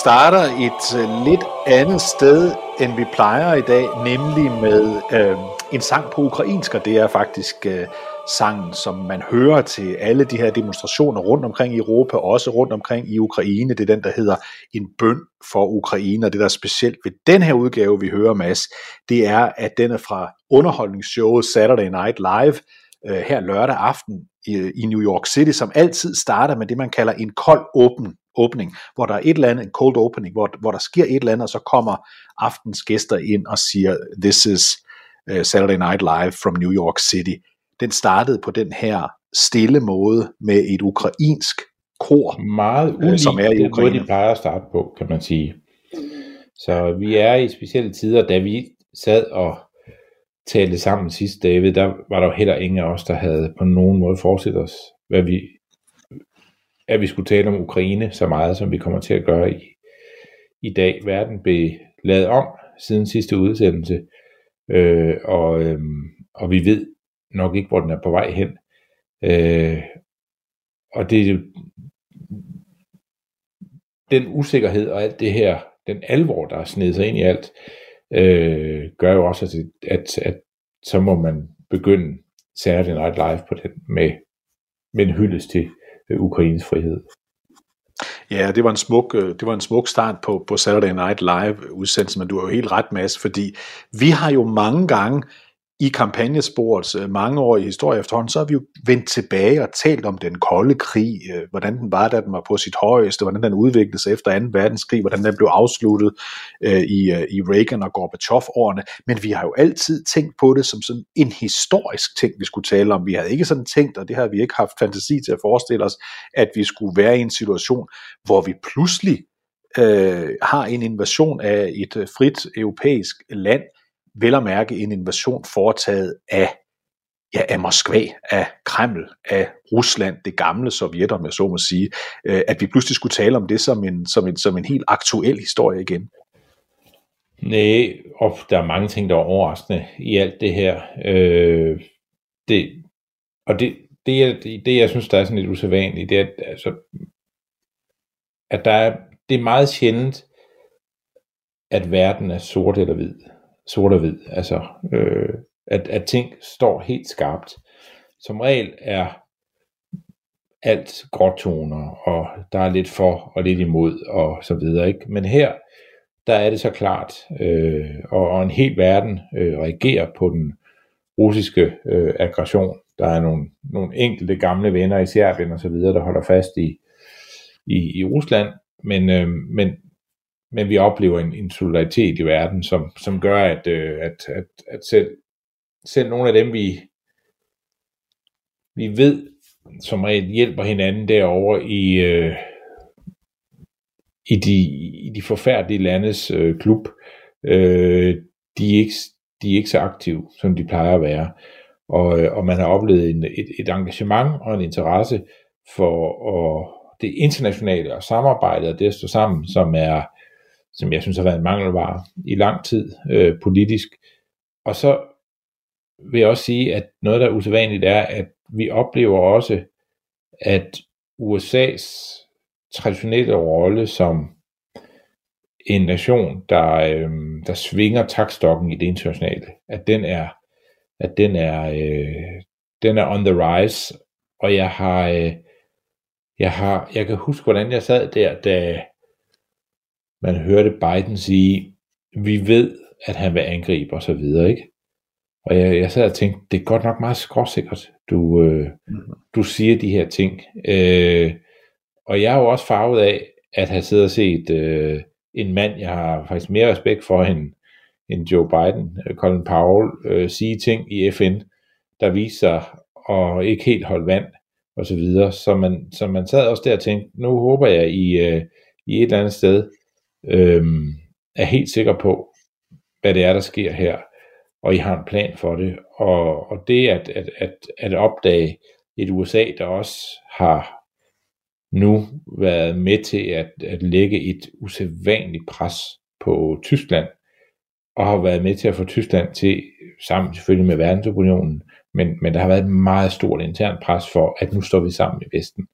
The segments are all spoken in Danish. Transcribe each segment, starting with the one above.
Starter et øh, lidt andet sted, end vi plejer i dag, nemlig med øh, en sang på ukrainsk, og det er faktisk øh, sangen, som man hører til alle de her demonstrationer rundt omkring i Europa, og også rundt omkring i Ukraine. Det er den, der hedder En bøn for Ukraine, og det, der er specielt ved den her udgave, vi hører, Mads, det er, at den er fra underholdningsshowet Saturday Night Live, øh, her lørdag aften i, i New York City, som altid starter med det, man kalder en kold åben åbning, hvor der er et eller andet, en cold opening, hvor, hvor der sker et eller andet, og så kommer aftens gæster ind og siger, this is uh, Saturday Night Live from New York City. Den startede på den her stille måde med et ukrainsk kor, Meget ulig, som er i Ukraine. de plejer at starte på, kan man sige. Så vi er i specielle tider, da vi sad og talte sammen sidste, David, der var der jo heller ingen af os, der havde på nogen måde forestillet os, hvad vi, at vi skulle tale om Ukraine så meget, som vi kommer til at gøre i, i dag. Verden blev lavet om siden sidste udsendelse, øh, og, øh, og vi ved nok ikke, hvor den er på vej hen. Øh, og det er jo den usikkerhed og alt det her, den alvor, der er snedet sig ind i alt, øh, gør jo også, at, at, at så må man begynde Saturday Night Live på den med, med en hyldest til øh, Ukraines frihed. Ja, det var en smuk, øh, det var en smuk start på, på Saturday Night Live udsendelsen, men du har jo helt ret, Mads, fordi vi har jo mange gange i kampagnesporets øh, mange år i historie efterhånden, så har vi jo vendt tilbage og talt om den kolde krig, øh, hvordan den var, da den var på sit højeste, hvordan den udviklede sig efter 2. verdenskrig, hvordan den blev afsluttet øh, i, øh, i Reagan og Gorbachev-årene, men vi har jo altid tænkt på det som sådan en historisk ting, vi skulle tale om. Vi havde ikke sådan tænkt, og det har vi ikke haft fantasi til at forestille os, at vi skulle være i en situation, hvor vi pludselig øh, har en invasion af et øh, frit europæisk land, vel at mærke en invasion foretaget af, ja, af Moskva, af Kreml, af Rusland, det gamle Sovjet, om jeg så må sige, øh, at vi pludselig skulle tale om det som en, som en, som en helt aktuel historie igen. Nej, og der er mange ting, der er overraskende i alt det her. Øh, det, og det, det, jeg, det, jeg synes, der er sådan lidt usædvanligt, det er, at, altså, at der er, det er meget sjældent, at verden er sort eller hvid. Sort og hvid. Altså, øh, at, at ting står helt skarpt. Som regel er alt gråtoner, og der er lidt for og lidt imod, og så videre. Ikke? Men her, der er det så klart, øh, og, og en hel verden øh, reagerer på den russiske øh, aggression. Der er nogle, nogle enkelte gamle venner i Serbien og så videre, der holder fast i, i, i Rusland, men, øh, men, men vi oplever en, en solidaritet i verden, som, som gør, at, øh, at, at, at selv, selv nogle af dem, vi, vi ved, som regel hjælper hinanden derovre i, øh, i, de, i de forfærdelige landes øh, klub, øh, de, er ikke, de er ikke så aktive, som de plejer at være. Og, øh, og man har oplevet en, et, et engagement og en interesse for og det internationale og samarbejdet og det at stå sammen, som er som jeg synes har været en mangelvare i lang tid øh, politisk. Og så vil jeg også sige, at noget, der er usædvanligt, er, at vi oplever også, at USA's traditionelle rolle som en nation, der, øh, der svinger takstokken i det internationale, at den er, at den er, øh, den er on the rise, og jeg har, øh, jeg har, jeg kan huske, hvordan jeg sad der, da man hørte Biden sige, vi ved, at han vil angribe og så videre, ikke? Og jeg, jeg sad og tænkte, det er godt nok meget skråsikkert, du, øh, mm. du siger de her ting. Øh, og jeg er jo også farvet af, at have siddet og set øh, en mand, jeg har faktisk mere respekt for end, end Joe Biden, øh, Colin Powell, øh, sige ting i FN, der viser at ikke helt holde vand og så videre. Så man, så man sad også der og tænkte, nu håber jeg i, øh, i et eller andet sted, øh, er helt sikker på, hvad det er, der sker her, og I har en plan for det. Og, og det at, at, at, at opdage et USA, der også har nu været med til at, at lægge et usædvanligt pres på Tyskland, og har været med til at få Tyskland til, sammen selvfølgelig med verdensunionen, men, men der har været et meget stort internt pres for, at nu står vi sammen i Vesten.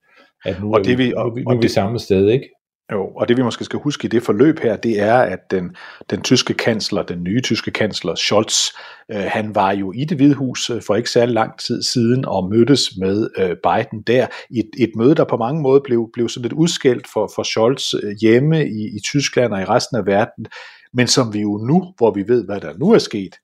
At nu og det, vi, og, nu, nu er vi samme sted, ikke? Jo, og det vi måske skal huske i det forløb her, det er, at den, den tyske kansler, den nye tyske kansler Scholz, øh, han var jo i det hvide hus øh, for ikke særlig lang tid siden og mødtes med øh, Biden der. Et, et møde, der på mange måder blev, blev sådan lidt udskældt for, for Scholz øh, hjemme i, i Tyskland og i resten af verden, men som vi jo nu, hvor vi ved, hvad der nu er sket,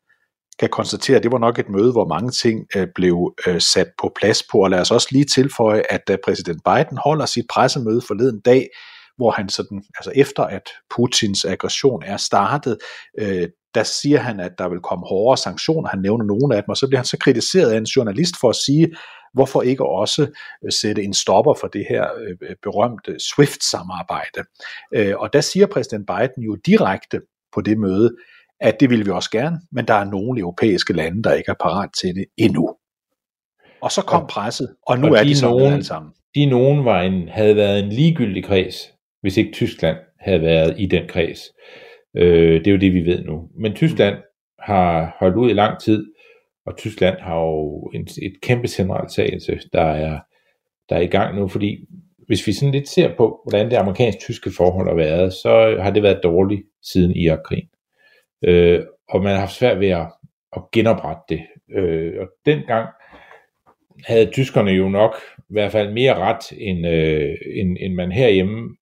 kan konstatere, at det var nok et møde, hvor mange ting øh, blev øh, sat på plads på. Og lad os også lige tilføje, at da præsident Biden holder sit pressemøde forleden dag, hvor han sådan, altså efter at Putins aggression er startet, øh, der siger han, at der vil komme hårdere sanktioner. Han nævner nogle af dem, og så bliver han så kritiseret af en journalist for at sige, hvorfor ikke også øh, sætte en stopper for det her øh, berømte SWIFT-samarbejde. Øh, og der siger præsident Biden jo direkte på det møde, at det vil vi også gerne, men der er nogle europæiske lande, der ikke er parat til det endnu. Og så kom presset, og nu og er de, de sådan alle sammen. De nogen var en, havde været en ligegyldig kreds, hvis ikke Tyskland havde været i den kreds. Øh, det er jo det, vi ved nu. Men Tyskland har holdt ud i lang tid, og Tyskland har jo en, et kæmpe centralsagelse, der er, der er i gang nu, fordi hvis vi sådan lidt ser på, hvordan det amerikansk-tyske forhold har været, så har det været dårligt siden Irakkrigen. Øh, og man har haft svært ved at, at genoprette det. Øh, og dengang havde tyskerne jo nok i hvert fald mere ret, end, øh, end, end man herhjemme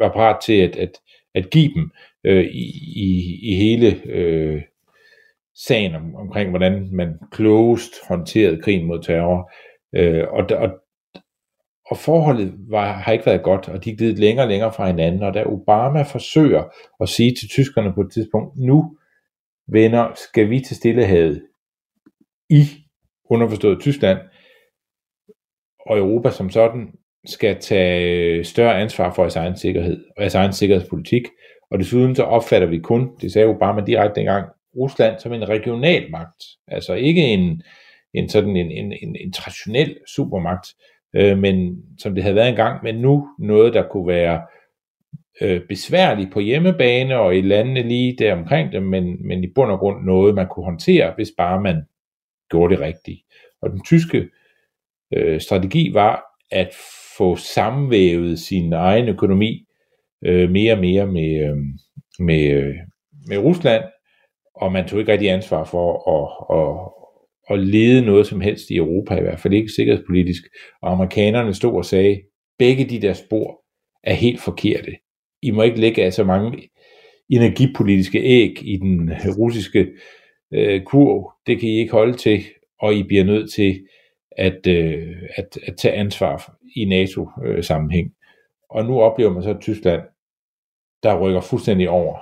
var parat til at, at, at give dem øh, i, i, i hele øh, sagen om, omkring, hvordan man klogest håndterede krigen mod terror. Øh, og, og, og forholdet var, har ikke været godt, og de er længere og længere fra hinanden, og da Obama forsøger at sige til tyskerne på et tidspunkt, nu venner, skal vi til Stillehavet i underforstået Tyskland, og Europa som sådan skal tage øh, større ansvar for jeres egen sikkerhed og jeres egen sikkerhedspolitik. Og desuden så opfatter vi kun, det sagde Obama direkte engang, Rusland som en regional magt. Altså ikke en, en sådan en, en, en, en traditionel supermagt, øh, men som det havde været engang, men nu noget, der kunne være øh, besværligt på hjemmebane og i landene lige der omkring dem, men, men i bund og grund noget, man kunne håndtere, hvis bare man gjorde det rigtigt. Og den tyske øh, strategi var at få sammenvævet sin egen økonomi øh, mere og mere med, øh, med, øh, med Rusland, og man tog ikke rigtig ansvar for at, at, at lede noget som helst i Europa, i hvert fald ikke sikkerhedspolitisk. Og amerikanerne stod og sagde, begge de der spor er helt forkerte. I må ikke lægge af så mange energipolitiske æg i den russiske øh, kurv. Det kan I ikke holde til, og I bliver nødt til at, øh, at, at tage ansvar i NATO-sammenhæng. Øh, og nu oplever man så, Tyskland, der rykker fuldstændig over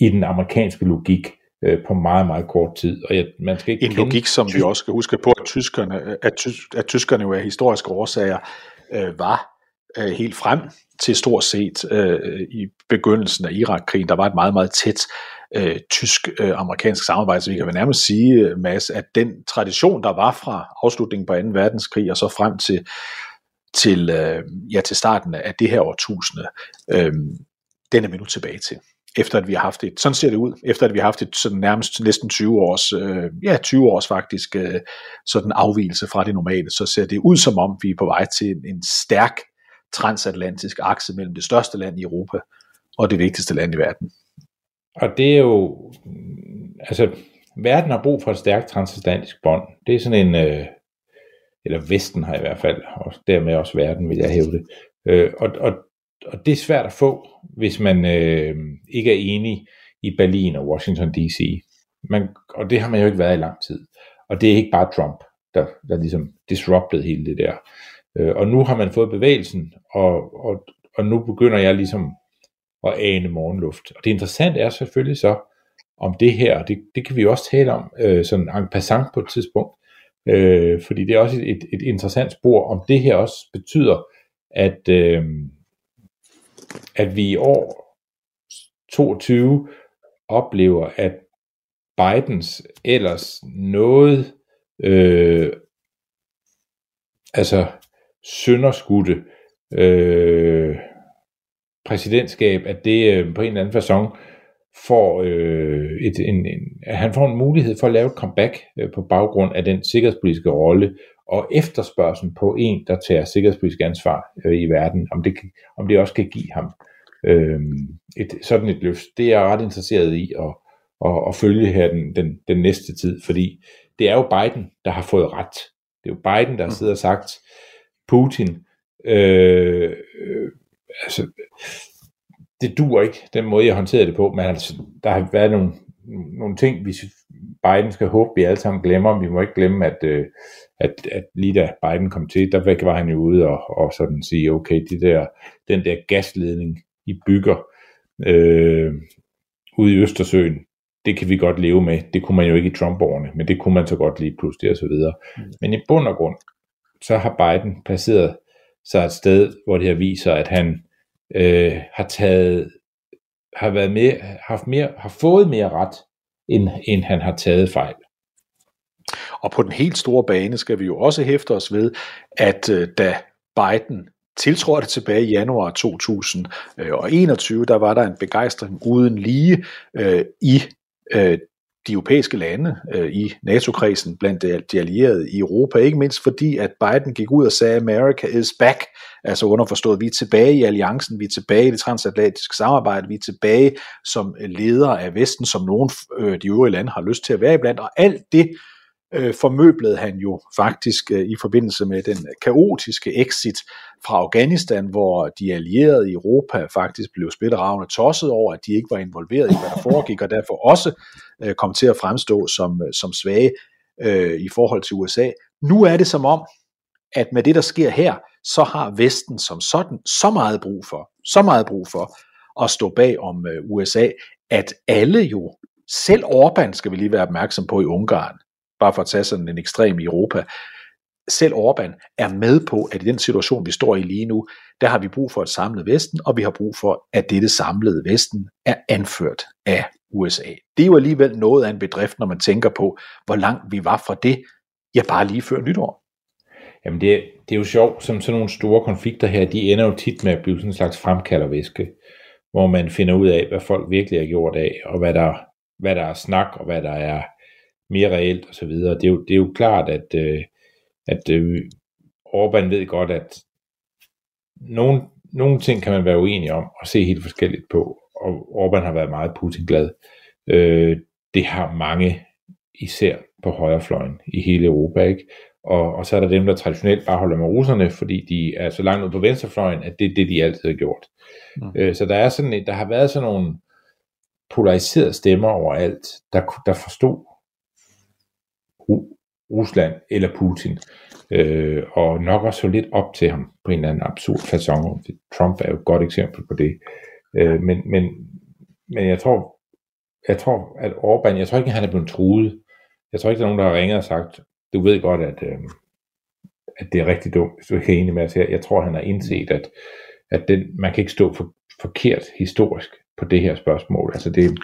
i den amerikanske logik øh, på meget, meget kort tid. Og jeg, man skal ikke en logik, som vi også skal huske på, at tyskerne, at, at tyskerne jo af historiske årsager øh, var øh, helt frem til stort set øh, i begyndelsen af Irakkrigen. Der var et meget, meget tæt øh, tysk-amerikansk øh, samarbejde, så vi kan vel nærmest sige, øh, Mads, at den tradition, der var fra afslutningen på 2. verdenskrig og så frem til, til, øh, ja, til starten af det her årtusinde, øh, den er vi nu tilbage til efter at vi har haft et, sådan ser det ud, efter at vi har haft et sådan nærmest næsten 20 års, øh, ja 20 års faktisk, øh, sådan afvielse fra det normale, så ser det ud som om vi er på vej til en, en stærk transatlantisk akse mellem det største land i Europa og det vigtigste land i verden. Og det er jo, altså, verden har brug for et stærkt transatlantisk bånd. Det er sådan en, øh, eller Vesten har i hvert fald, og dermed også verden, vil jeg hæve det. Øh, og, og, og det er svært at få, hvis man øh, ikke er enig i Berlin og Washington D.C. Man, og det har man jo ikke været i lang tid. Og det er ikke bare Trump, der, der ligesom disrupted hele det der. Øh, og nu har man fået bevægelsen, og, og, og nu begynder jeg ligesom og ane morgenluft. Og det interessante er selvfølgelig så, om det her, det, det kan vi også tale om øh, sådan en passant på et tidspunkt, øh, fordi det er også et, et interessant spor, om det her også betyder, at, øh, at vi i år 22 oplever, at Bidens ellers noget øh, altså sønderskudte øh, præsidentskab, at det øh, på en eller anden façon får øh, et, en, en, han får en mulighed for at lave et comeback øh, på baggrund af den sikkerhedspolitiske rolle og efterspørgselen på en, der tager sikkerhedspolitisk ansvar øh, i verden, om det, om det også kan give ham øh, et, sådan et løft. Det er jeg ret interesseret i at, at, at følge her den, den, den næste tid, fordi det er jo Biden, der har fået ret. Det er jo Biden, der har sidder og sagt, Putin, øh, øh altså, det dur ikke, den måde jeg håndterede det på, men altså, der har været nogle, nogle ting, vi Biden skal håbe, vi alle sammen glemmer. Vi må ikke glemme, at, øh, at, at lige da Biden kom til, der var han jo ude og, og sådan sige, okay, de der, den der gasledning, I bygger øh, ude i Østersøen, det kan vi godt leve med. Det kunne man jo ikke i Trump-årene, men det kunne man så godt lige pludselig og så videre. Mm. Men i bund og grund, så har Biden placeret sig et sted, hvor det her viser, at han øh, har taget, har været mere, haft mere, har fået mere ret, end, end han har taget fejl. Og på den helt store bane skal vi jo også hæfte os ved, at øh, da Biden tiltrådte tilbage i januar 2021, der var der en begejstring uden lige øh, i øh, de europæiske lande øh, i NATO-kredsen blandt de allierede i Europa, ikke mindst fordi, at Biden gik ud og sagde, America is back, altså underforstået, vi er tilbage i alliancen, vi er tilbage i det transatlantiske samarbejde, vi er tilbage som ledere af Vesten, som nogle øh, de øvrige lande har lyst til at være iblandt, og alt det øh, formøblede han jo faktisk øh, i forbindelse med den kaotiske exit fra Afghanistan, hvor de allierede i Europa faktisk blev splitteravne tosset over, at de ikke var involveret i, hvad der foregik, og derfor også øh, kom til at fremstå som, øh, som svage øh, i forhold til USA. Nu er det som om, at med det, der sker her, så har Vesten som sådan så meget brug for, så meget brug for at stå bag om øh, USA, at alle jo, selv Orbán skal vi lige være opmærksom på i Ungarn, bare for at tage sådan en ekstrem i Europa, selv Orbán er med på, at i den situation, vi står i lige nu, der har vi brug for et samlet Vesten, og vi har brug for, at dette samlede Vesten er anført af USA. Det er jo alligevel noget af en bedrift, når man tænker på, hvor langt vi var fra det, ja bare lige før nytår. Jamen det, det er jo sjovt, som sådan nogle store konflikter her, de ender jo tit med at blive sådan en slags fremkaldervæske, hvor man finder ud af, hvad folk virkelig har gjort af, og hvad der, hvad der er snak, og hvad der er mere reelt osv. Det, er jo, det er jo klart, at, øh, at øh, Orbán ved godt, at nogle, nogle ting kan man være uenig om og se helt forskelligt på, og Orbán har været meget Putin-glad. Øh, det har mange, især på højrefløjen i hele Europa, ikke? Og, og så er der dem, der traditionelt bare holder med russerne, fordi de er så langt ud på venstrefløjen, at det er det, de altid har gjort. Mm. Øh, så der er sådan et, der har været sådan nogle polariserede stemmer overalt, der, der forstod Rusland eller Putin, øh, og nok også så lidt op til ham på en eller anden absurd façon. Trump er jo et godt eksempel på det. Øh, men, men, men jeg tror, jeg tror, at Orbán, jeg tror ikke, at han er blevet truet. Jeg tror ikke, der er nogen, der har ringet og sagt, du ved godt, at, øh, at det er rigtig dumt, hvis du ikke er enig med os her. Jeg tror, han har indset, at, at den, man kan ikke stå for, forkert historisk på det her spørgsmål. Altså det,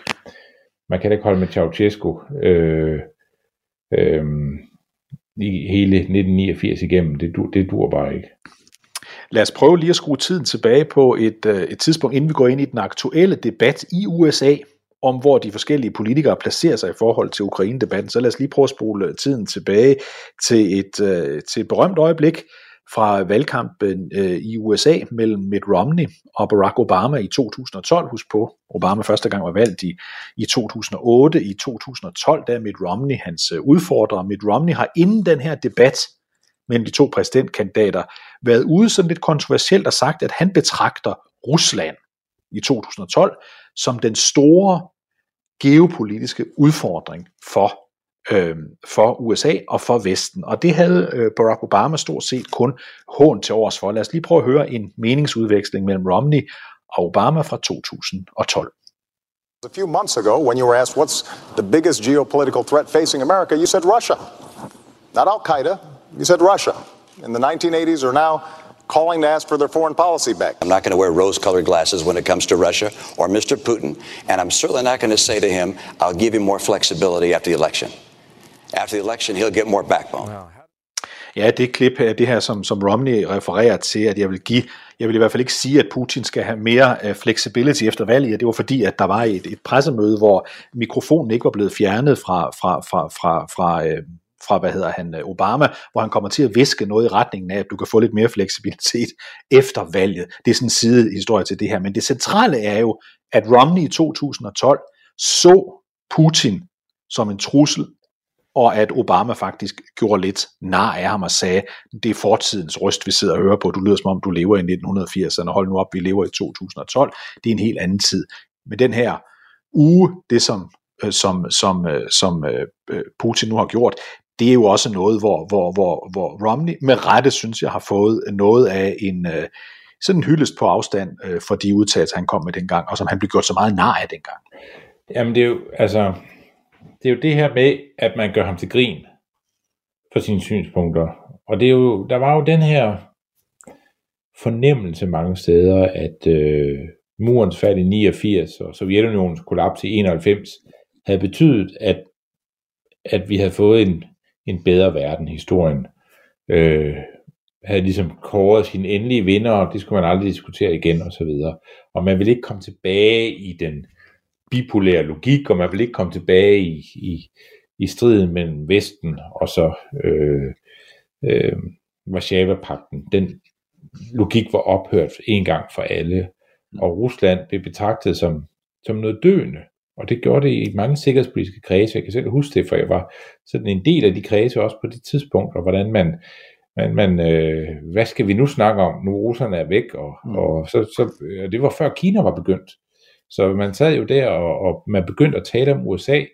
man kan da ikke holde med Ceausescu øh, øh, i hele 1989 igennem. Det, det dur bare ikke. Lad os prøve lige at skrue tiden tilbage på et, øh, et tidspunkt, inden vi går ind i den aktuelle debat i USA, om hvor de forskellige politikere placerer sig i forhold til Ukraine-debatten. Så lad os lige prøve at spole tiden tilbage til et, øh, til et berømt øjeblik fra valgkampen øh, i USA mellem Mitt Romney og Barack Obama i 2012. Husk på, Obama første gang var valgt i, i 2008. I 2012 der er Mitt Romney hans øh, udfordrer. Mitt Romney har inden den her debat mellem de to præsidentkandidater været ude sådan lidt kontroversielt og sagt, at han betragter Rusland i 2012 som den store geopolitiske udfordring for øh, for USA og for Vesten. Og det havde øh, Barack Obama stort set kun hån til års for. Lad os lige prøve at høre en meningsudveksling mellem Romney og Obama fra 2012. A few months ago, when you were asked what's the biggest geopolitical threat facing America, you said Russia. Not Al Qaeda, you said Russia. In the 1980s or now calling to ask for their foreign policy back. I'm not going to wear rose colored glasses when it comes to Russia or Mr. Putin, and I'm certainly not going to say to him, I'll give you more flexibility after the election. After the election, he'll get more backbone. Ja, det klip her, det her, som, som Romney refererer til, at jeg vil give, jeg vil i hvert fald ikke sige, at Putin skal have mere øh, uh, flexibility efter valget. Det var fordi, at der var et, et pressemøde, hvor mikrofonen ikke var blevet fjernet fra, fra, fra, fra, fra, uh, fra hvad hedder han, øh, Obama, hvor han kommer til at viske noget i retningen af, at du kan få lidt mere fleksibilitet efter valget. Det er sådan en sidehistorie til det her. Men det centrale er jo, at Romney i 2012 så Putin som en trussel og at Obama faktisk gjorde lidt nar af ham og sagde, det er fortidens røst, vi sidder og hører på, du lyder som om, du lever i 1980'erne, hold nu op, vi lever i 2012, det er en helt anden tid. Men den her uge, det som, øh, som, som, øh, som øh, Putin nu har gjort, det er jo også noget, hvor, hvor, hvor, hvor Romney med rette, synes jeg, har fået noget af en sådan en hyldest på afstand for de udtalelser, han kom med dengang, og som han blev gjort så meget nar af dengang. Jamen det er jo, altså, det er jo det her med, at man gør ham til grin for sine synspunkter. Og det er jo, der var jo den her fornemmelse mange steder, at øh, murens fald i 89 og Sovjetunionens kollaps i 91 havde betydet, at, at vi havde fået en, en bedre verden. Historien øh, havde ligesom kåret sine endelige vinder, og det skulle man aldrig diskutere igen og så videre. Og man ville ikke komme tilbage i den bipolær logik, og man vil ikke komme tilbage i, i, i striden mellem Vesten og så øh, øh, Varsava-pakten. Den logik var ophørt en gang for alle, og Rusland blev betragtet som, som noget døende. Og det gjorde det i mange sikkerhedspolitiske kredse. Jeg kan selv huske det, for jeg var sådan en del af de kredse også på det tidspunkt, og hvordan man, man, man øh, hvad skal vi nu snakke om, nu russerne er væk, og, mm. og så, så, og det var før Kina var begyndt. Så man sad jo der, og, og man begyndte at tale om USA.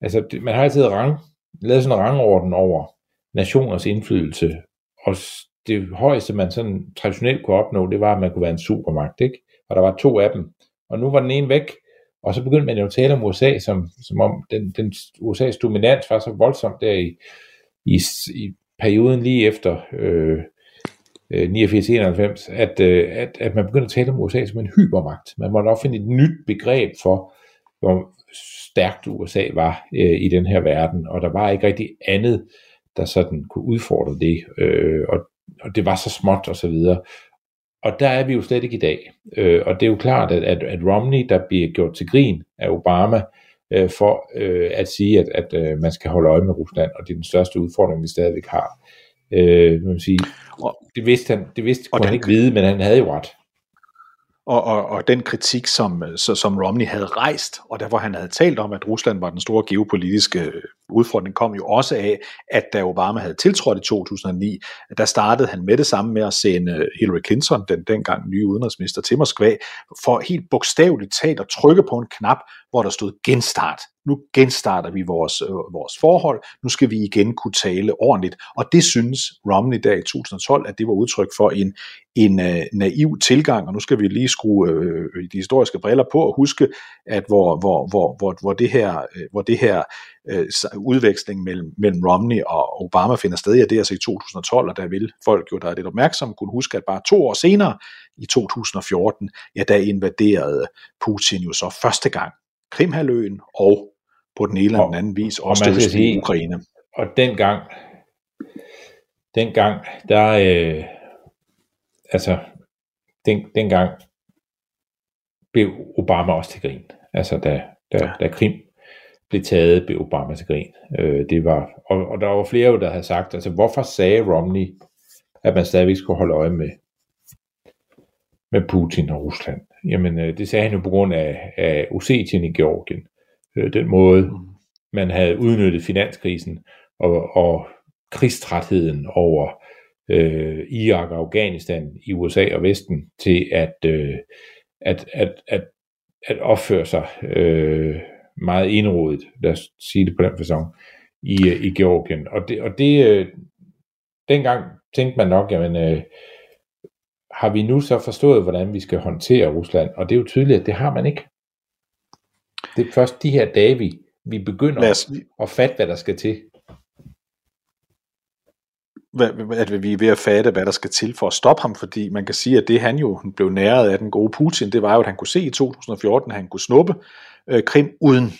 Altså, man har altid rang, lavet sådan en rangorden over nationers indflydelse, og det højeste, man sådan traditionelt kunne opnå, det var, at man kunne være en supermagt, ikke? Og der var to af dem. Og nu var den ene væk, og så begyndte man jo at tale om USA, som, som om den, den USA's dominans var så voldsom der i, i, i perioden lige efter øh, Øh, 89-91, at, øh, at, at man begynder at tale om USA som en hypermagt. Man måtte opfinde et nyt begreb for, hvor stærkt USA var øh, i den her verden, og der var ikke rigtig andet, der sådan kunne udfordre det, øh, og, og det var så småt og så videre. Og der er vi jo slet ikke i dag. Øh, og det er jo klart, at, at, at Romney, der bliver gjort til grin af Obama, øh, for øh, at sige, at, at øh, man skal holde øje med Rusland, og det er den største udfordring, vi stadigvæk har. Øh, man sige, og, det vidste han, det vidste, kunne han ikke vide, men han havde jo ret. Og, og, og den kritik, som, som Romney havde rejst, og der hvor han havde talt om, at Rusland var den store geopolitiske udfordring, kom jo også af, at da Obama havde tiltrådt i 2009, der startede han med det samme med at sende Hillary Clinton, den dengang nye udenrigsminister, til Moskva, for helt bogstaveligt talt at trykke på en knap, hvor der stod genstart nu genstarter vi vores, øh, vores forhold, nu skal vi igen kunne tale ordentligt. Og det synes Romney der i 2012, at det var udtryk for en, en øh, naiv tilgang, og nu skal vi lige skrue øh, øh, de historiske briller på og huske, at hvor, hvor, hvor, hvor, hvor det her, øh, hvor det her øh, udveksling mellem, mellem Romney og Obama finder sted, ja, det er altså i 2012, og der vil folk jo, der er lidt opmærksom, kunne huske, at bare to år senere, i 2014, ja, der invaderede Putin jo så første gang Krimhaløen og på den ene eller den anden vis, også det sige, Ukraine. Og dengang, dengang, der, øh, altså, den, dengang blev Obama også til grin. Altså, da, da, ja. da Krim blev taget, blev Obama til grin. Øh, det var, og, og der var flere, der havde sagt, altså, hvorfor sagde Romney, at man stadigvæk skulle holde øje med, med Putin og Rusland? Jamen, øh, det sagde han jo på grund af, af Ossetien i Georgien øh, den måde, mm. man havde udnyttet finanskrisen og, og krigstrætheden over øh, Irak og Afghanistan i USA og Vesten til at, øh, at, at, at, at opføre sig øh, meget indrodet, lad os sige det på den façon, i, i Georgien. Og det, og det øh, dengang tænkte man nok, jamen, øh, har vi nu så forstået, hvordan vi skal håndtere Rusland? Og det er jo tydeligt, at det har man ikke. Det er først de her dage, vi, vi begynder os... at fatte, hvad der skal til. At vi er ved at fatte, hvad der skal til for at stoppe ham, fordi man kan sige, at det han jo blev næret af den gode Putin, det var jo, at han kunne se i 2014, at han kunne snuppe øh, Krim uden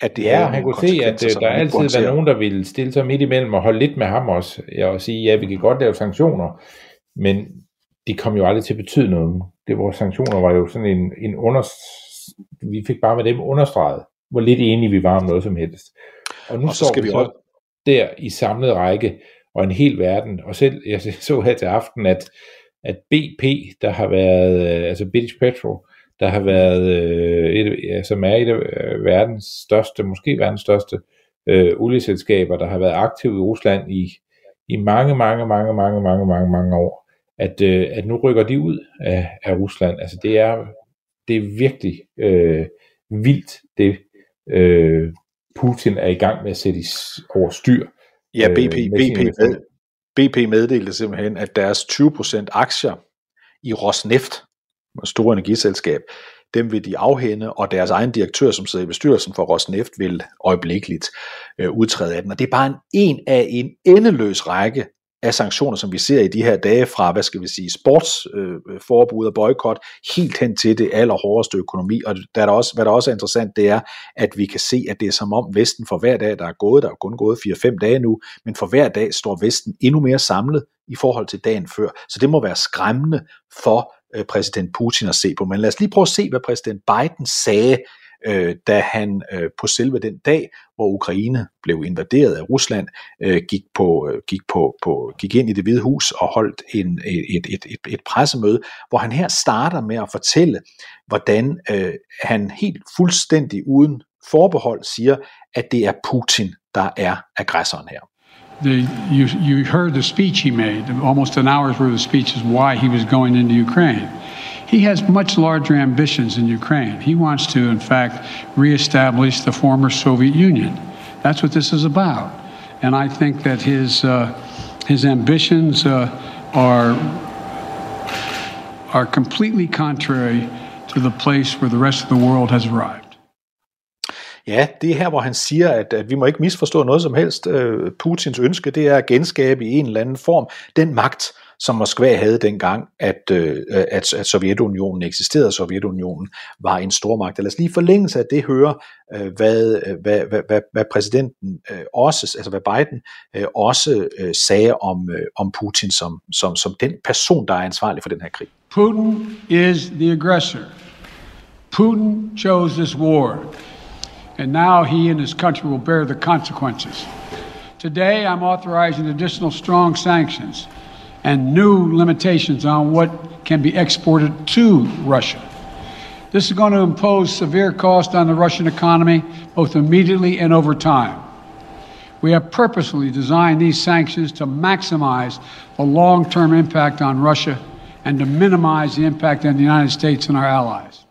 at det ja, han kunne se, at der altid var nogen, der ville stille sig midt imellem og holde lidt med ham også, og sige, ja, vi kan godt lave sanktioner, men de kom jo aldrig til at betyde noget. Det vores sanktioner var jo sådan en, en under... Vi fik bare med dem understreget, hvor lidt enige vi var om noget som helst. Og nu og så står skal vi, vi også... der i samlet række, og en hel verden, og selv, jeg så her til aften, at, at BP, der har været, øh, altså British Petrol, der har været, øh, et, som er et af verdens største, måske verdens største øh, olieselskaber, der har været aktive i Rusland i, i mange, mange, mange, mange, mange, mange, mange år, at, øh, at nu rykker de ud af, af Rusland. Altså det er, det er virkelig øh, vildt, det øh, Putin er i gang med at sætte i, over styr. Ja, BP, øh, BP, med, BP meddelte simpelthen, at deres 20% aktier i Rosneft, store energiselskab, dem vil de afhænde, og deres egen direktør, som sidder i bestyrelsen for Rosneft, vil øjeblikkeligt øh, udtræde af den. Og det er bare en, en af en endeløs række af sanktioner, som vi ser i de her dage fra, hvad skal vi sige, sportsforbud øh, og boykot, helt hen til det allerhårdeste økonomi. Og der er der også, hvad der også er interessant, det er, at vi kan se, at det er som om Vesten for hver dag, der er gået, der er kun gået 4-5 dage nu, men for hver dag står Vesten endnu mere samlet i forhold til dagen før. Så det må være skræmmende for øh, præsident Putin at se på. Men lad os lige prøve at se, hvad præsident Biden sagde øh, da han øh, på selve den dag, hvor Ukraine blev invaderet af Rusland, øh, gik, på, øh, gik, på, på, gik ind i det hvide hus og holdt en, et, et, et, et pressemøde, hvor han her starter med at fortælle, hvordan øh, han helt fuldstændig uden forbehold siger, at det er Putin, der er aggressoren her. The, you, you heard the speech he made, almost an hour's worth of speeches, why he was going into Ukraine. He has much larger ambitions in Ukraine. He wants to, in fact, reestablish the former Soviet Union. That's what this is about. And I think that his, uh, his ambitions uh, are, are completely contrary to the place where the rest of the world has arrived. Ja, det er her, hvor han siger, at, at vi må ikke misforstå noget som helst. Uh, Putins ønske, det er at genskabe i en eller anden form den magt, som Moskva havde dengang, at, øh, at, at Sovjetunionen eksisterede, Sovjetunionen var en stormagt. Lad os lige forlængelse af det høre, øh, hvad, øh, hvad, hvad, hvad, hvad præsidenten øh, også, altså hvad Biden øh, også øh, sagde om, øh, om Putin som, som, som den person, der er ansvarlig for den her krig. Putin is the aggressor. Putin chose this war. And now he and his country will bear the consequences. Today, I'm authorizing additional strong sanctions and new limitations on what can be exported to Russia. This is going to impose severe cost on the Russian economy, both immediately and over time. We have purposely designed these sanctions to maximize the long term impact on Russia and to minimize the impact on the United States and our allies.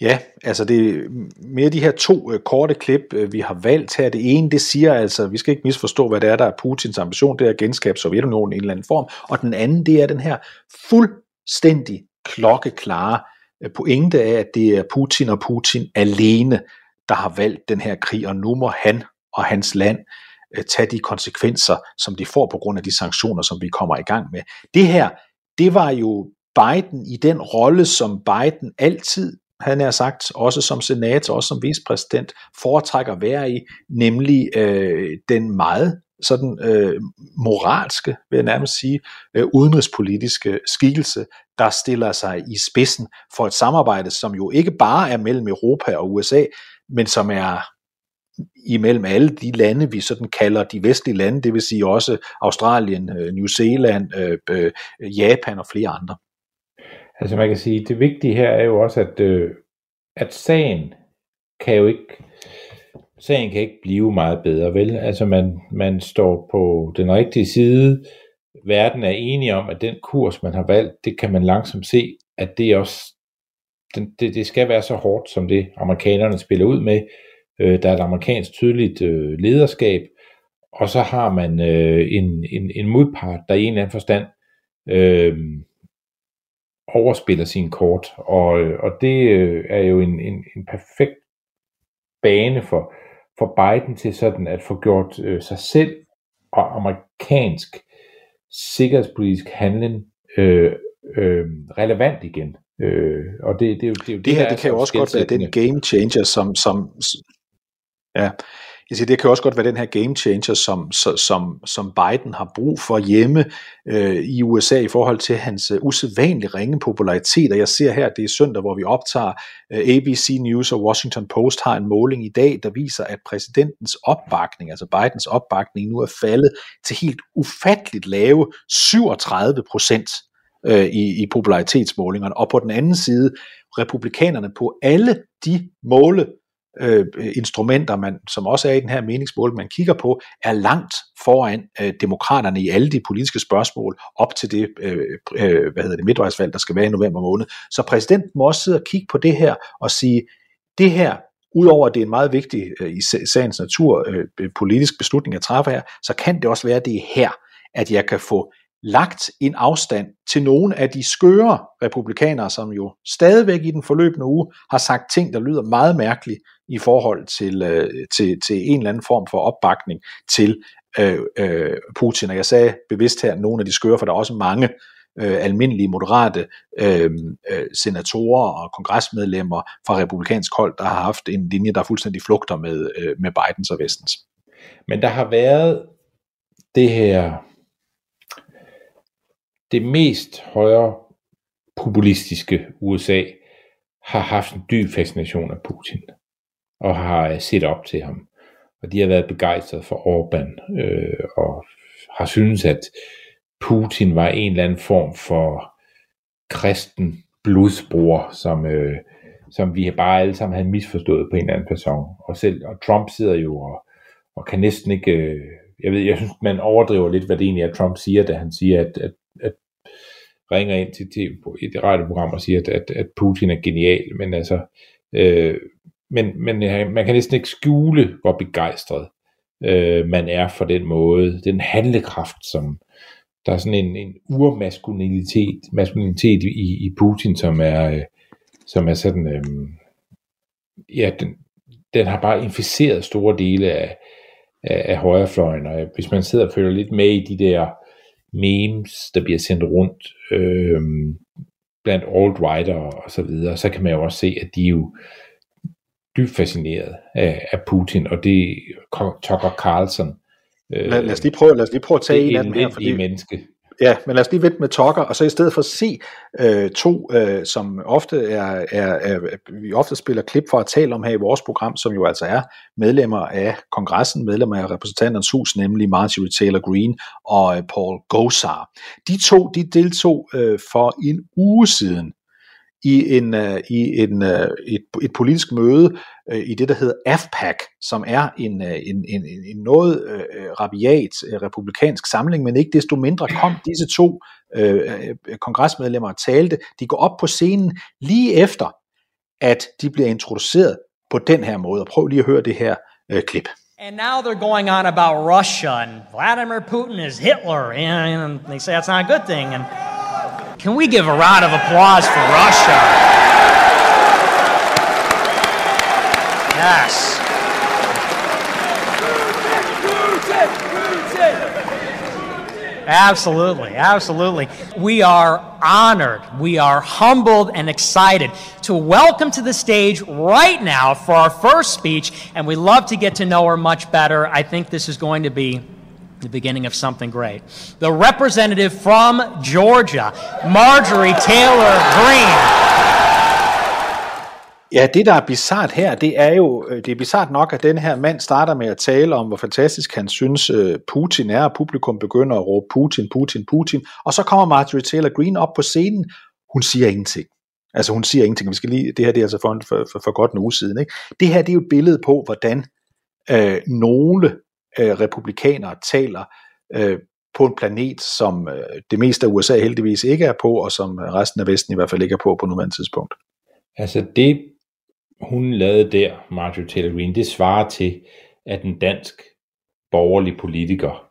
Ja, altså det er mere de her to øh, korte klip, øh, vi har valgt her. Det ene, det siger altså, vi skal ikke misforstå, hvad det er, der er Putins ambition, det er at genskabe Sovjetunionen i en eller anden form. Og den anden, det er den her fuldstændig klokkeklare øh, pointe af, at det er Putin og Putin alene, der har valgt den her krig, og nu må han og hans land øh, tage de konsekvenser, som de får på grund af de sanktioner, som vi kommer i gang med. Det her, det var jo Biden i den rolle, som Biden altid han er sagt, også som senator, også som vicepræsident, foretrækker at være i, nemlig øh, den meget sådan øh, moralske, vil jeg nærmest sige, øh, udenrigspolitiske skikkelse, der stiller sig i spidsen for et samarbejde, som jo ikke bare er mellem Europa og USA, men som er imellem alle de lande, vi sådan kalder de vestlige lande, det vil sige også Australien, øh, New Zealand, øh, øh, Japan og flere andre. Altså man kan sige, det vigtige her er jo også, at, øh, at sagen kan jo ikke, sagen kan ikke blive meget bedre, vel? Altså man, man står på den rigtige side, verden er enige om, at den kurs, man har valgt, det kan man langsomt se, at det også den, det, det skal være så hårdt, som det amerikanerne spiller ud med. Øh, der er et amerikansk tydeligt øh, lederskab, og så har man øh, en, en, en modpart, der i en eller anden forstand øh, overspiller sin kort, og, og det øh, er jo en, en, en perfekt bane for, for Biden til sådan at få gjort øh, sig selv og amerikansk sikkerhedspolitisk handling øh, øh, relevant igen. Øh, og det, det, er jo, det, det, det her, det kan jo også godt være den game changer, som, som ja, jeg siger, det kan også godt være den her game changer, som, som, som Biden har brug for hjemme øh, i USA i forhold til hans uh, ringe popularitet. Og jeg ser her, det er søndag, hvor vi optager øh, ABC News og Washington Post har en måling i dag, der viser, at præsidentens opbakning, altså Bidens opbakning, nu er faldet til helt ufatteligt lave 37 procent øh, i, i popularitetsmålingerne. Og på den anden side, republikanerne på alle de måle øh, instrumenter, man, som også er i den her meningsmål, man kigger på, er langt foran øh, demokraterne i alle de politiske spørgsmål op til det, øh, øh, hvad hedder det midtvejsvalg, der skal være i november måned. Så præsidenten må også sidde og kigge på det her og sige, det her, udover at det er en meget vigtig øh, i sagens natur øh, politisk beslutning at træffe her, så kan det også være, at det er her, at jeg kan få lagt en afstand til nogle af de skøre republikanere, som jo stadigvæk i den forløbende uge har sagt ting, der lyder meget mærkeligt i forhold til, øh, til, til en eller anden form for opbakning til øh, øh, Putin. Og jeg sagde bevidst her nogle af de skøre, for der er også mange øh, almindelige moderate øh, øh, senatorer og kongresmedlemmer fra republikansk hold, der har haft en linje, der fuldstændig flugter med, øh, med Bidens og Vestens. Men der har været det her det mest højre populistiske USA har haft en dyb fascination af Putin og har øh, set op til ham. Og de har været begejstrede for Orbán øh, og har syntes, at Putin var en eller anden form for kristen blodsbror, som, øh, som vi bare alle sammen havde misforstået på en eller anden person. Og selv og Trump sidder jo og, og kan næsten ikke... Øh, jeg ved, jeg synes, man overdriver lidt, hvad det egentlig er, Trump siger, da han siger, at, at, at ringer ind til TV på et radioprogram og siger, at, at, at Putin er genial, men altså, øh, men, men øh, man kan næsten ikke skjule, hvor begejstret øh, man er for den måde, den handlekraft, som der er sådan en, en urmaskulinitet maskulinitet i, i Putin, som er, øh, som er sådan, øh, ja, den, den har bare inficeret store dele af, af, af højrefløjen, og hvis man sidder og følger lidt med i de der memes, der bliver sendt rundt øh, blandt alt-writer og så videre, så kan man jo også se, at de er jo dybt fascineret af, af Putin, og det Tucker Carlson. Øh, lad, lad, os lige prøve, lad os lige prøve at tage en af dem her. Fordi, menneske. Ja, men lad os lige vente med Tucker, og så i stedet for at se øh, to, øh, som ofte er, er, er, vi ofte spiller klip for at tale om her i vores program, som jo altså er medlemmer af kongressen, medlemmer af repræsentanternes hus, nemlig Marjorie Taylor Greene og øh, Paul Gosar. De to, de deltog øh, for en uge siden i en, øh, i en, øh, et, et politisk møde uh, i det, der hedder AFPAC, som er en, uh, en, en, en noget uh, rabiat uh, republikansk samling, men ikke desto mindre kom disse to uh, kongresmedlemmer og talte. De går op på scenen lige efter, at de bliver introduceret på den her måde. Og prøv lige at høre det her uh, klip. And now they're going on about Russia and Vladimir Putin is Hitler, and they say that's not a good thing. And Can we give a round of applause for Russia? Yes. Absolutely, absolutely. We are honored, we are humbled and excited to welcome to the stage right now for our first speech, and we love to get to know her much better. I think this is going to be the beginning of something great. The representative from Georgia, Marjorie Taylor Greene. Ja, det der er bizart her, det er jo, øh, det er bizart nok, at den her mand starter med at tale om, hvor fantastisk han synes øh, Putin er, og publikum begynder at råbe Putin, Putin, Putin, og så kommer Marjorie Taylor Greene op på scenen, hun siger ingenting. Altså hun siger ingenting, vi skal lige, det her det er altså for, for, for, for godt en uge siden. Ikke? Det her det er jo et billede på, hvordan øh, nogle øh, republikanere taler øh, på en planet, som øh, det meste af USA heldigvis ikke er på, og som resten af Vesten i hvert fald ikke er på på nuværende tidspunkt. Altså det, hun lavede der, Marjorie Taylor Greene, det svarer til, at en dansk borgerlig politiker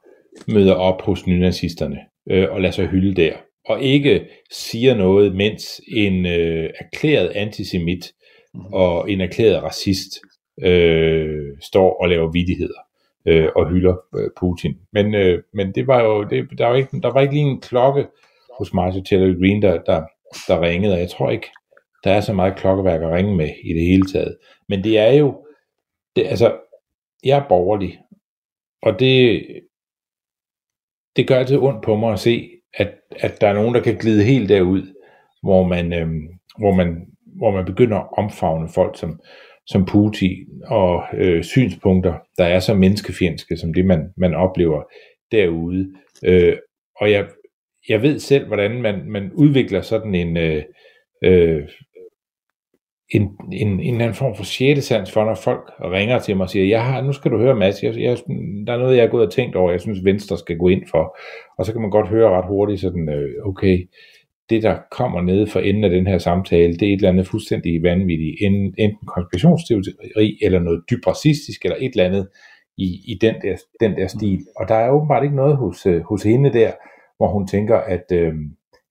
møder op hos nynazisterne øh, og lader sig hylde der, og ikke siger noget, mens en øh, erklæret antisemit mm. og en erklæret racist øh, står og laver vidigheder øh, og hylder øh, Putin. Men, øh, men det var jo, det, der, var ikke, der var ikke lige en klokke hos Marjorie Taylor Greene, der, der, der ringede, og jeg tror ikke, der er så meget klokkeværk at ringe med i det hele taget. Men det er jo, det, altså, jeg er borgerlig, og det, det gør altid ondt på mig at se, at, at der er nogen, der kan glide helt derud, hvor man, øh, hvor man, hvor man begynder at omfavne folk som, som Putin og øh, synspunkter, der er så menneskefjendske, som det man, man oplever derude. Øh, og jeg, jeg ved selv, hvordan man, man udvikler sådan en, øh, øh, en, en, en eller anden form for sjældesans for, når folk ringer til mig og siger, jeg har, nu skal du høre Mads, jeg, jeg, der er noget, jeg er gået og tænkt over, jeg synes Venstre skal gå ind for. Og så kan man godt høre ret hurtigt sådan, øh, okay, det der kommer ned for enden af den her samtale, det er et eller andet fuldstændig vanvittigt, enten konspirationsteori, eller noget dybt racistisk, eller et eller andet i, i den, der, den der stil. Og der er åbenbart ikke noget hos, øh, hos hende der, hvor hun tænker, at øh,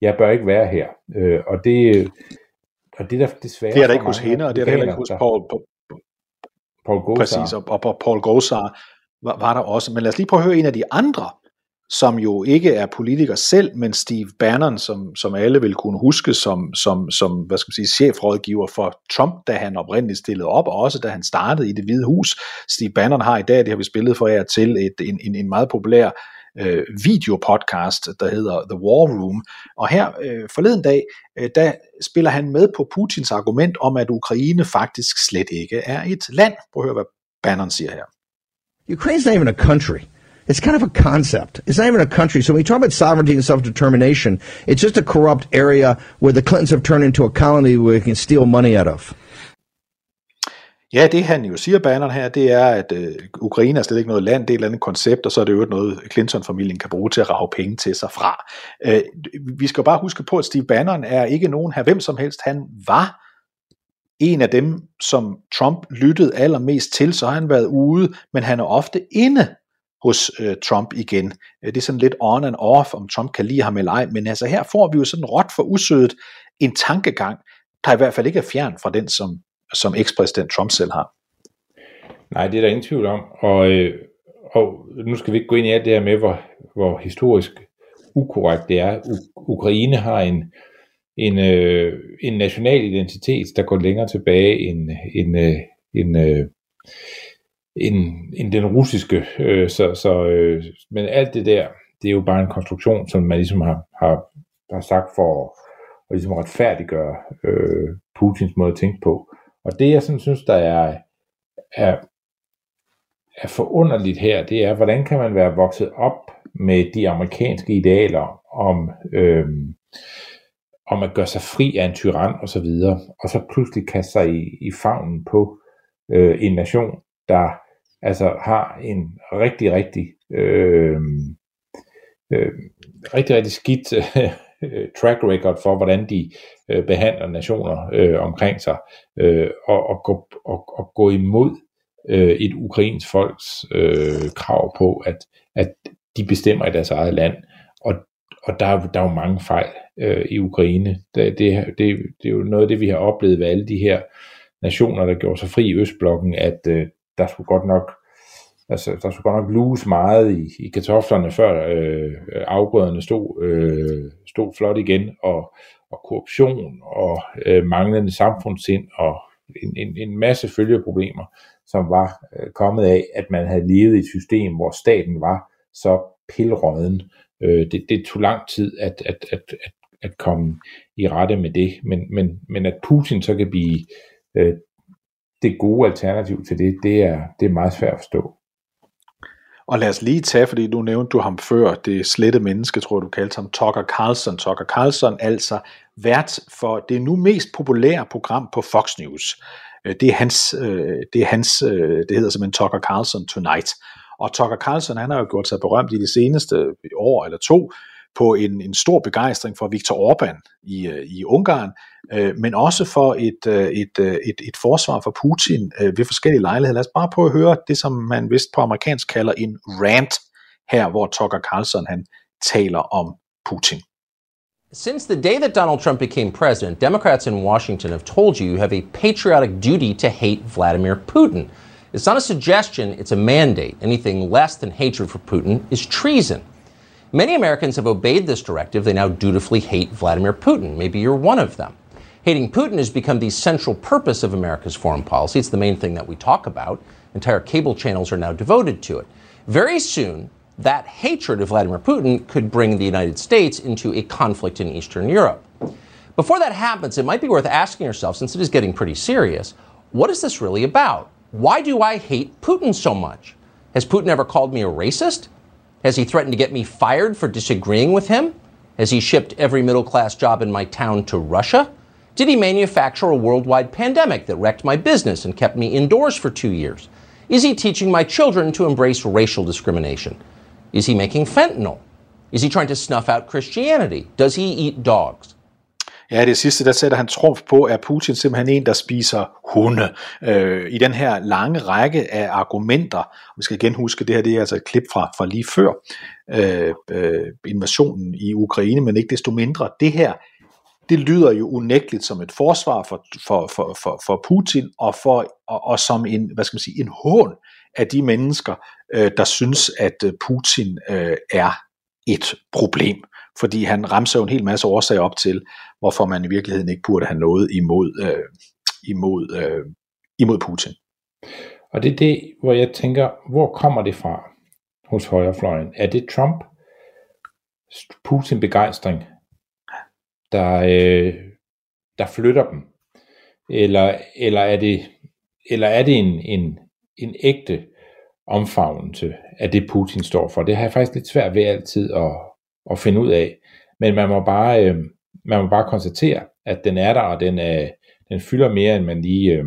jeg bør ikke være her. Øh, og det, og det der desværre... Det er der ikke hos hende, og det er der heller ikke hos Paul, Paul Gosar. Præcis, og, og Paul Gosar var, var der også. Men lad os lige prøve at høre en af de andre, som jo ikke er politiker selv, men Steve Bannon, som, som alle vil kunne huske som, som, som hvad skal man sige, chefrådgiver for Trump, da han oprindeligt stillede op, og også da han startede i det hvide hus. Steve Bannon har i dag, det har vi spillet for jer til, et, en, en, en meget populær øh, videopodcast, der hedder The War Room. Og her øh, forleden dag, øh, der spiller han med på Putins argument om, at Ukraine faktisk slet ikke er et land. Prøv at høre, hvad Bannon siger her. Ukraine's not even a country. It's kind of a concept. It's not even a country. So when we talk about sovereignty and self-determination, it's just a corrupt area where the Clintons have turned into a colony where we can steal money out of. Ja, det han jo siger, Bannon her, det er, at øh, Ukraine er slet ikke noget land, det er et eller andet koncept, og så er det jo noget, Clinton-familien kan bruge til at rave penge til sig fra. Øh, vi skal bare huske på, at Steve Bannon er ikke nogen her, hvem som helst. Han var en af dem, som Trump lyttede allermest til, så har han været ude, men han er ofte inde hos øh, Trump igen. Øh, det er sådan lidt on and off, om Trump kan lide ham eller ej, men altså her får vi jo sådan råt for usødet en tankegang, der i hvert fald ikke er fjern fra den, som, som ekspræsident Trump selv har. Nej, det er der ingen tvivl om, og, øh, og nu skal vi ikke gå ind i alt det her med, hvor, hvor historisk ukorrekt det er. U- Ukraine har en, en, øh, en national identitet, der går længere tilbage end, end, øh, end, øh, end, end den russiske. Øh, så, så, øh, men alt det der, det er jo bare en konstruktion, som man ligesom har, har, har sagt for at ligesom retfærdiggøre øh, Putins måde at tænke på. Og det jeg sådan synes, der er, er, er forunderligt her, det er, hvordan kan man være vokset op med de amerikanske idealer om, øh, om at gøre sig fri af en tyran og så videre, og så pludselig kaste sig i, i favnen på øh, en nation, der altså har en rigtig, rigtig øh, øh, rigtig, rigtig skidt øh, track record for, hvordan de øh, behandler nationer øh, omkring sig, øh, og, og, gå, og, og gå imod øh, et ukrainsk folks øh, krav på, at, at de bestemmer i deres eget land. Og, og der, er, der er jo mange fejl øh, i Ukraine. Det, det, det, det er jo noget af det, vi har oplevet ved alle de her nationer, der gjorde sig fri i Østblokken, at øh, der skulle godt nok altså, der skulle godt nok luges meget i, i kartoflerne, før øh, afgrøderne stod, øh, stod flot igen, og, og korruption, og øh, manglende samfundssind, og en, en, en masse følgeproblemer, som var øh, kommet af, at man havde levet i et system, hvor staten var så pilrøden. Øh, det, det tog lang tid at, at, at, at, at komme i rette med det, men, men, men at Putin så kan blive øh, det gode alternativ til det, det er, det er meget svært at forstå. Og lad os lige tage, fordi nu nævnte du ham før, det slette menneske, tror du kaldte ham, Tucker Carlson. Tucker Carlson, altså vært for det nu mest populære program på Fox News. Øh, det er hans, øh, det er hans, øh, det hedder simpelthen Tucker Carlson Tonight. Og Tucker Carlson, han har jo gjort sig berømt i de seneste år eller to, på en, en stor begejstring for Viktor Orbán i, i Ungarn, øh, men også for et, øh, et, øh, et, et forsvar for Putin øh, ved forskellige lejligheder. Lad os bare prøve at høre det, som man vist på amerikansk kalder en rant her, hvor Tucker Carlson han taler om Putin. Since the day that Donald Trump became president, Democrats in Washington have told you you have a patriotic duty to hate Vladimir Putin. It's not a suggestion, it's a mandate. Anything less than hatred for Putin is treason. Many Americans have obeyed this directive. They now dutifully hate Vladimir Putin. Maybe you're one of them. Hating Putin has become the central purpose of America's foreign policy. It's the main thing that we talk about. Entire cable channels are now devoted to it. Very soon, that hatred of Vladimir Putin could bring the United States into a conflict in Eastern Europe. Before that happens, it might be worth asking yourself, since it is getting pretty serious, what is this really about? Why do I hate Putin so much? Has Putin ever called me a racist? Has he threatened to get me fired for disagreeing with him? Has he shipped every middle class job in my town to Russia? Did he manufacture a worldwide pandemic that wrecked my business and kept me indoors for two years? Is he teaching my children to embrace racial discrimination? Is he making fentanyl? Is he trying to snuff out Christianity? Does he eat dogs? Ja, det sidste, der sætter han trumf på, er Putin simpelthen en, der spiser hunde. Øh, I den her lange række af argumenter, vi skal igen huske, det her det er altså et klip fra, fra lige før øh, øh, invasionen i Ukraine, men ikke desto mindre, det her, det lyder jo unægteligt som et forsvar for, for, for, for, for Putin, og, for, og, og som en, hvad skal man sige, en hån af de mennesker, øh, der synes, at øh, Putin øh, er et problem. Fordi han ramser jo en hel masse årsager op til, hvorfor man i virkeligheden ikke burde have noget imod, øh, imod, øh, imod Putin. Og det er det, hvor jeg tænker, hvor kommer det fra hos højrefløjen? Er det Trump, Putin-begejstring, der, øh, der flytter dem? Eller, eller er det, eller er det en, en, en ægte omfavnelse af det, Putin står for? Det har jeg faktisk lidt svært ved altid at, at finde ud af. Men man må bare, øh, man må bare konstatere, at den er der, og den, øh, den fylder mere, end man lige, øh,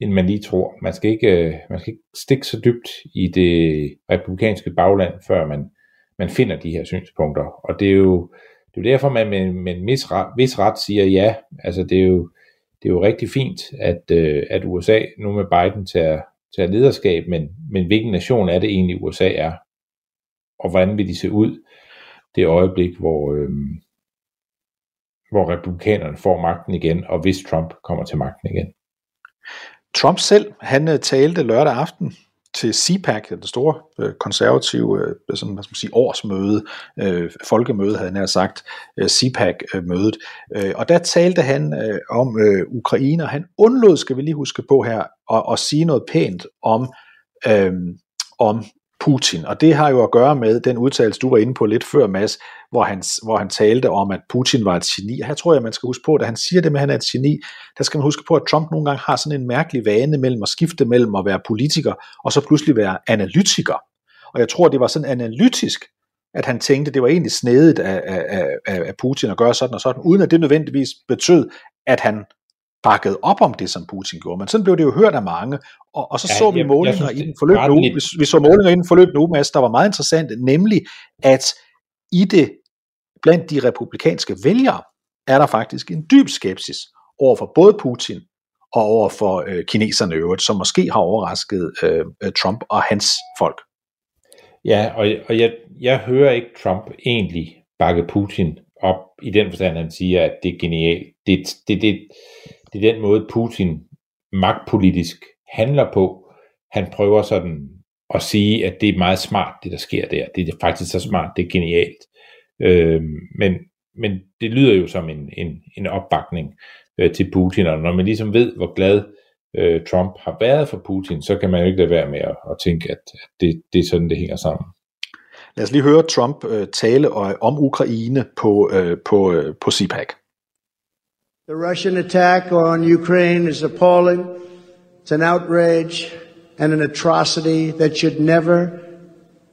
end man lige tror. Man skal, ikke, øh, man skal ikke stikke så dybt i det republikanske bagland, før man, man finder de her synspunkter. Og det er jo, det er jo derfor, man med, med en vis ret, vis ret siger ja. Altså det er jo, det er jo rigtig fint, at, øh, at USA nu med Biden tager, tager lederskab, men, men hvilken nation er det egentlig, USA er? Og hvordan vil de se ud det øjeblik, hvor, øh, hvor republikanerne får magten igen, og hvis Trump kommer til magten igen. Trump selv, han øh, talte lørdag aften til CPAC, det store øh, konservative øh, sådan, hvad skal man sige, årsmøde, øh, folkemøde havde han sagt, øh, CPAC-mødet. Øh, og der talte han øh, om øh, Ukraine, og han undlod, skal vi lige huske på her, at, at sige noget pænt om, øh, om Putin. Og det har jo at gøre med den udtalelse, du var inde på lidt før, Mads, hvor han, hvor han talte om, at Putin var et geni. Her tror jeg, man skal huske på, at han siger det med, at han er et geni, der skal man huske på, at Trump nogle gange har sådan en mærkelig vane mellem at skifte mellem at være politiker, og så pludselig være analytiker. Og jeg tror, det var sådan analytisk, at han tænkte, det var egentlig snedigt af, af, af, af Putin at gøre sådan og sådan, uden at det nødvendigvis betød, at han bakkede op om det, som Putin gjorde. Men sådan blev det jo hørt af mange, og, og så ja, så vi målinger i den forløbende uge. Vi, vi så målinger i den forløbende uge, der var meget interessant, nemlig at i det blandt de republikanske vælgere er der faktisk en dyb skepsis over for både Putin og over for øh, kineserne øvrigt, som måske har overrasket øh, øh, Trump og hans folk. Ja, og, og jeg, jeg hører ikke Trump egentlig bakke Putin op i den forstand, han siger, at det er genialt. Det, det, det, det er den måde, Putin magtpolitisk handler på. Han prøver sådan at sige, at det er meget smart, det der sker der. Det er faktisk så smart, det er genialt. Øh, men, men det lyder jo som en, en, en opbakning øh, til Putin, og når man ligesom ved, hvor glad øh, Trump har været for Putin, så kan man jo ikke lade være med at, at tænke, at det, det er sådan, det hænger sammen. Lad os lige høre Trump øh, tale om Ukraine på, øh, på, øh, på CPAC. The Russian attack on Ukraine is appalling. It's an outrage and an atrocity that should never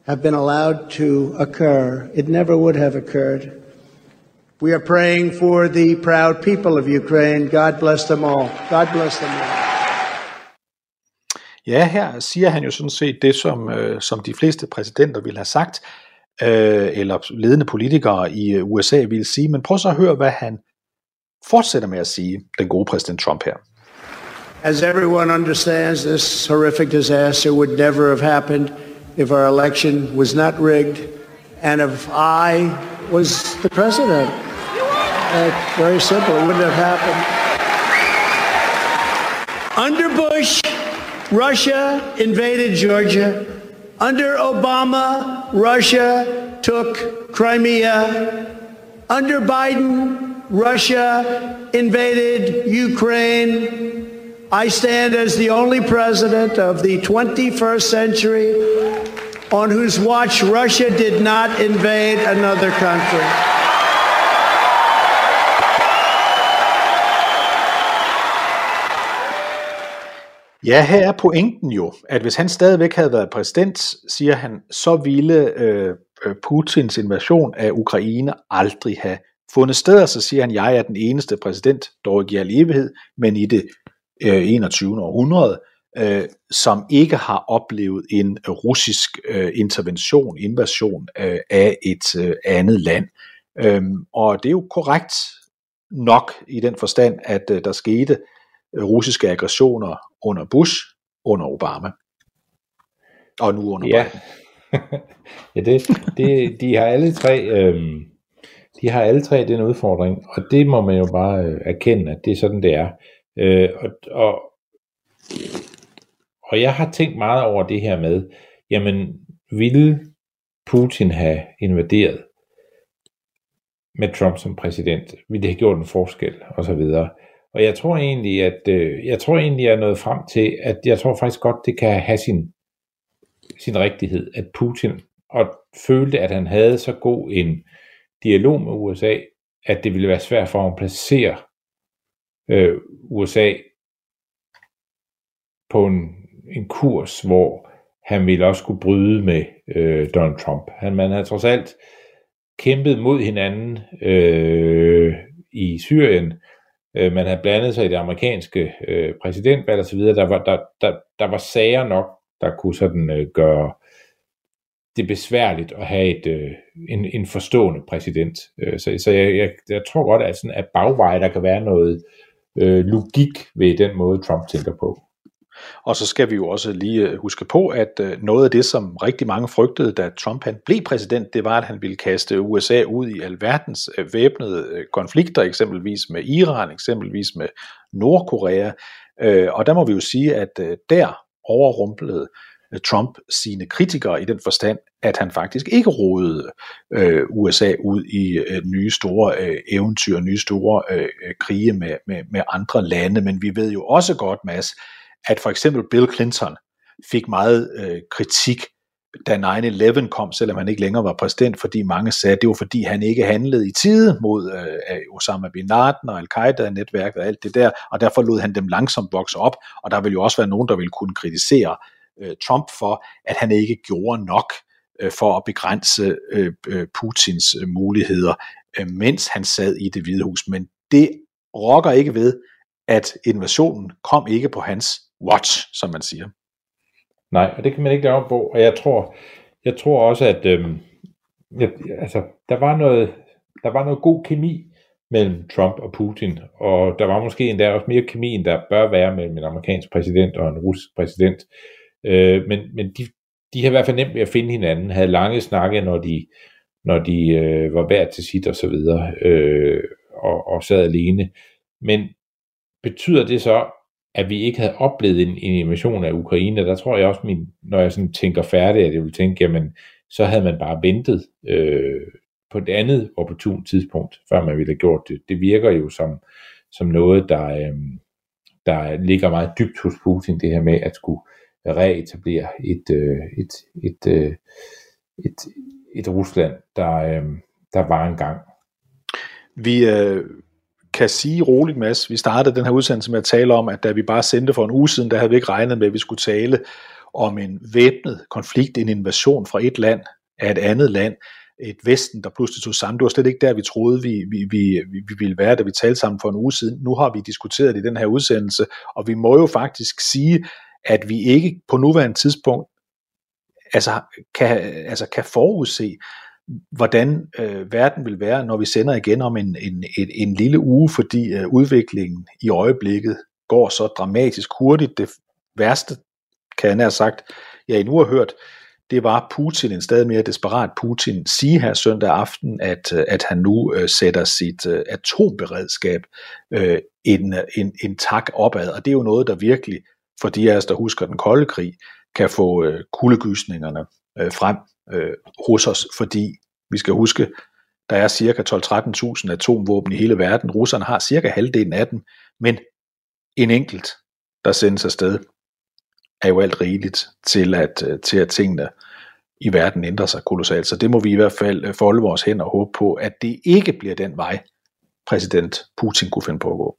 have been allowed to occur. It never would have occurred. We are praying for the proud people of Ukraine. God bless them all. God bless them all. Ja, her siger han jo sådan set det, som, øh, som de fleste præsidenter ville have sagt, øh, eller ledende politikere i øh, USA ville sige, men prøv så at høre, hvad han fortsætter med at sige, den gode præsident Trump her. As everyone understands, this horrific disaster would never have happened if our election was not rigged and if I was the president. Uh, very simple. It wouldn't have happened. Under Bush, Russia invaded Georgia. Under Obama, Russia took Crimea. Under Biden, Russia invaded Ukraine. I stand as the only president of the 21st century on whose watch Russia did not invade another country. Ja, her er pointen jo, at hvis han stadigvæk havde været præsident, siger han, så ville øh, øh Putins invasion af Ukraine aldrig have fundet sted, og så siger han, jeg er den eneste præsident, dog ikke i al evighed, men i det øh, 21. århundrede, øh, som ikke har oplevet en russisk øh, intervention, invasion øh, af et øh, andet land. Øhm, og det er jo korrekt nok i den forstand, at øh, der skete øh, russiske aggressioner under Bush, under Obama, og nu under ja. Biden. ja, det, det, de har alle tre, øh, de har alle tre den udfordring, og det må man jo bare øh, erkende, at det er sådan, det er. Øh, og, og, og jeg har tænkt meget over det her med, jamen, ville Putin have invaderet med Trump som præsident? Ville det have gjort en forskel? Og så videre. Og jeg tror egentlig, at øh, jeg tror egentlig, jeg er nået frem til, at jeg tror faktisk godt, det kan have sin, sin rigtighed, at Putin og følte, at han havde så god en dialog med USA, at det ville være svært for ham at placere øh, USA på en, en kurs, hvor han ville også kunne bryde med øh, Donald Trump. Han, man havde trods alt kæmpet mod hinanden øh, i Syrien, øh, man havde blandet sig i det amerikanske øh, præsidentvalg osv., der var, der, der, der var sager nok, der kunne sådan øh, gøre det besværligt at have et, øh, en, en forstående præsident. Øh, så så jeg, jeg, jeg tror godt, at, sådan, at bagveje, der kan være noget øh, logik ved den måde, Trump tænker på. Og så skal vi jo også lige øh, huske på, at øh, noget af det, som rigtig mange frygtede, da Trump han blev præsident, det var, at han ville kaste USA ud i alverdens øh, væbnede konflikter, eksempelvis med Iran, eksempelvis med Nordkorea. Og der må vi jo sige, at der overrumplede Øh, Trump sine kritikere i den forstand, at han faktisk ikke rodede øh, USA ud i øh, nye store øh, eventyr, nye store øh, krige med, med, med andre lande. Men vi ved jo også godt, Mads, at for eksempel Bill Clinton fik meget øh, kritik, da 9-11 kom, selvom han ikke længere var præsident, fordi mange sagde, at det var fordi han ikke handlede i tide mod øh, Osama bin Laden og Al-Qaida-netværket og alt det der, og derfor lod han dem langsomt vokse op, og der vil jo også være nogen, der vil kunne kritisere øh, Trump for, at han ikke gjorde nok øh, for at begrænse øh, øh, Putins øh, muligheder, øh, mens han sad i det hvide hus. Men det rokker ikke ved, at invasionen kom ikke på hans watch, som man siger. Nej, og det kan man ikke lave på, og jeg tror, jeg tror også, at øhm, jeg, altså, der, var noget, der var noget god kemi mellem Trump og Putin, og der var måske endda også mere kemi, end der bør være mellem en amerikansk præsident og en russisk præsident. Øh, men men de, de har i hvert fald nemt ved at finde hinanden, havde lange snakke, når de, når de øh, var værd til sit og så videre, øh, og, og sad alene. Men betyder det så, at vi ikke havde oplevet en, en invasion af Ukraine, der tror jeg også, min, når jeg sådan tænker færdigt, at jeg vil tænke, jamen, så havde man bare ventet øh, på et andet opportun tidspunkt, før man ville have gjort det. Det virker jo som, som noget, der, øh, der ligger meget dybt hos Putin, det her med at skulle reetablere et, øh, et, et, øh, et, et Rusland, der, øh, der var engang. Vi, øh, kan sige roligt, Mads, vi startede den her udsendelse med at tale om, at da vi bare sendte for en uge siden, der havde vi ikke regnet med, at vi skulle tale om en væbnet konflikt, en invasion fra et land af et andet land, et Vesten, der pludselig tog sammen. Det var slet ikke der, vi troede, vi, vi, vi, vi ville være, da vi talte sammen for en uge siden. Nu har vi diskuteret det i den her udsendelse, og vi må jo faktisk sige, at vi ikke på nuværende tidspunkt altså, kan, altså, kan forudse, hvordan øh, verden vil være, når vi sender igen om en, en, en, en lille uge, fordi øh, udviklingen i øjeblikket går så dramatisk hurtigt. Det værste, kan jeg nær sagt, jeg endnu har hørt, det var Putin, en stadig mere desperat Putin, sige her søndag aften, at, øh, at han nu øh, sætter sit øh, atomberedskab øh, en, en, en tak opad. Og det er jo noget, der virkelig, for de af os, der husker den kolde krig, kan få øh, kuldegysningerne øh, frem øh, hos os, fordi vi skal huske, der er cirka 12-13.000 atomvåben i hele verden. Russerne har cirka halvdelen af dem, men en enkelt, der sendes afsted, er jo alt rigeligt til at, øh, til at tingene i verden ændrer sig kolossalt. Så det må vi i hvert fald øh, folde vores hænder og håbe på, at det ikke bliver den vej, præsident Putin kunne finde på at gå.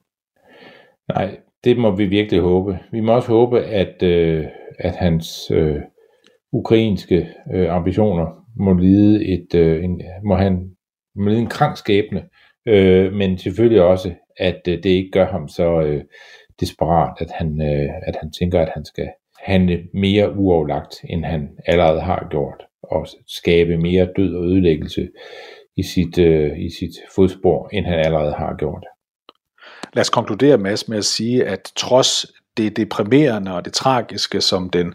Nej, det må vi virkelig håbe. Vi må også håbe, at, øh, at hans øh, ukrainske øh, ambitioner må lide et, øh, en, må han må lide en krank skæbne, øh, men selvfølgelig også, at øh, det ikke gør ham så øh, desperat, at han, øh, at han tænker, at han skal handle mere uoverlagt, end han allerede har gjort, og skabe mere død og ødelæggelse i sit, øh, i sit fodspor, end han allerede har gjort. Lad os konkludere, Mads, med at sige, at trods det deprimerende og det tragiske, som den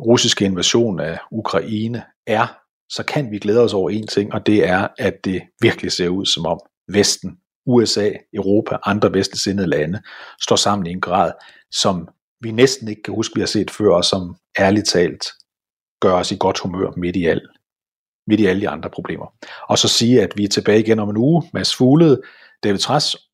russiske invasion af Ukraine er, så kan vi glæde os over en ting, og det er, at det virkelig ser ud som om Vesten, USA, Europa, andre vestligsindede lande, står sammen i en grad, som vi næsten ikke kan huske, vi har set før, og som ærligt talt gør os i godt humør midt i, alt midt i alle de andre problemer. Og så sige, at vi er tilbage igen om en uge. Mads Fuglede, David Træs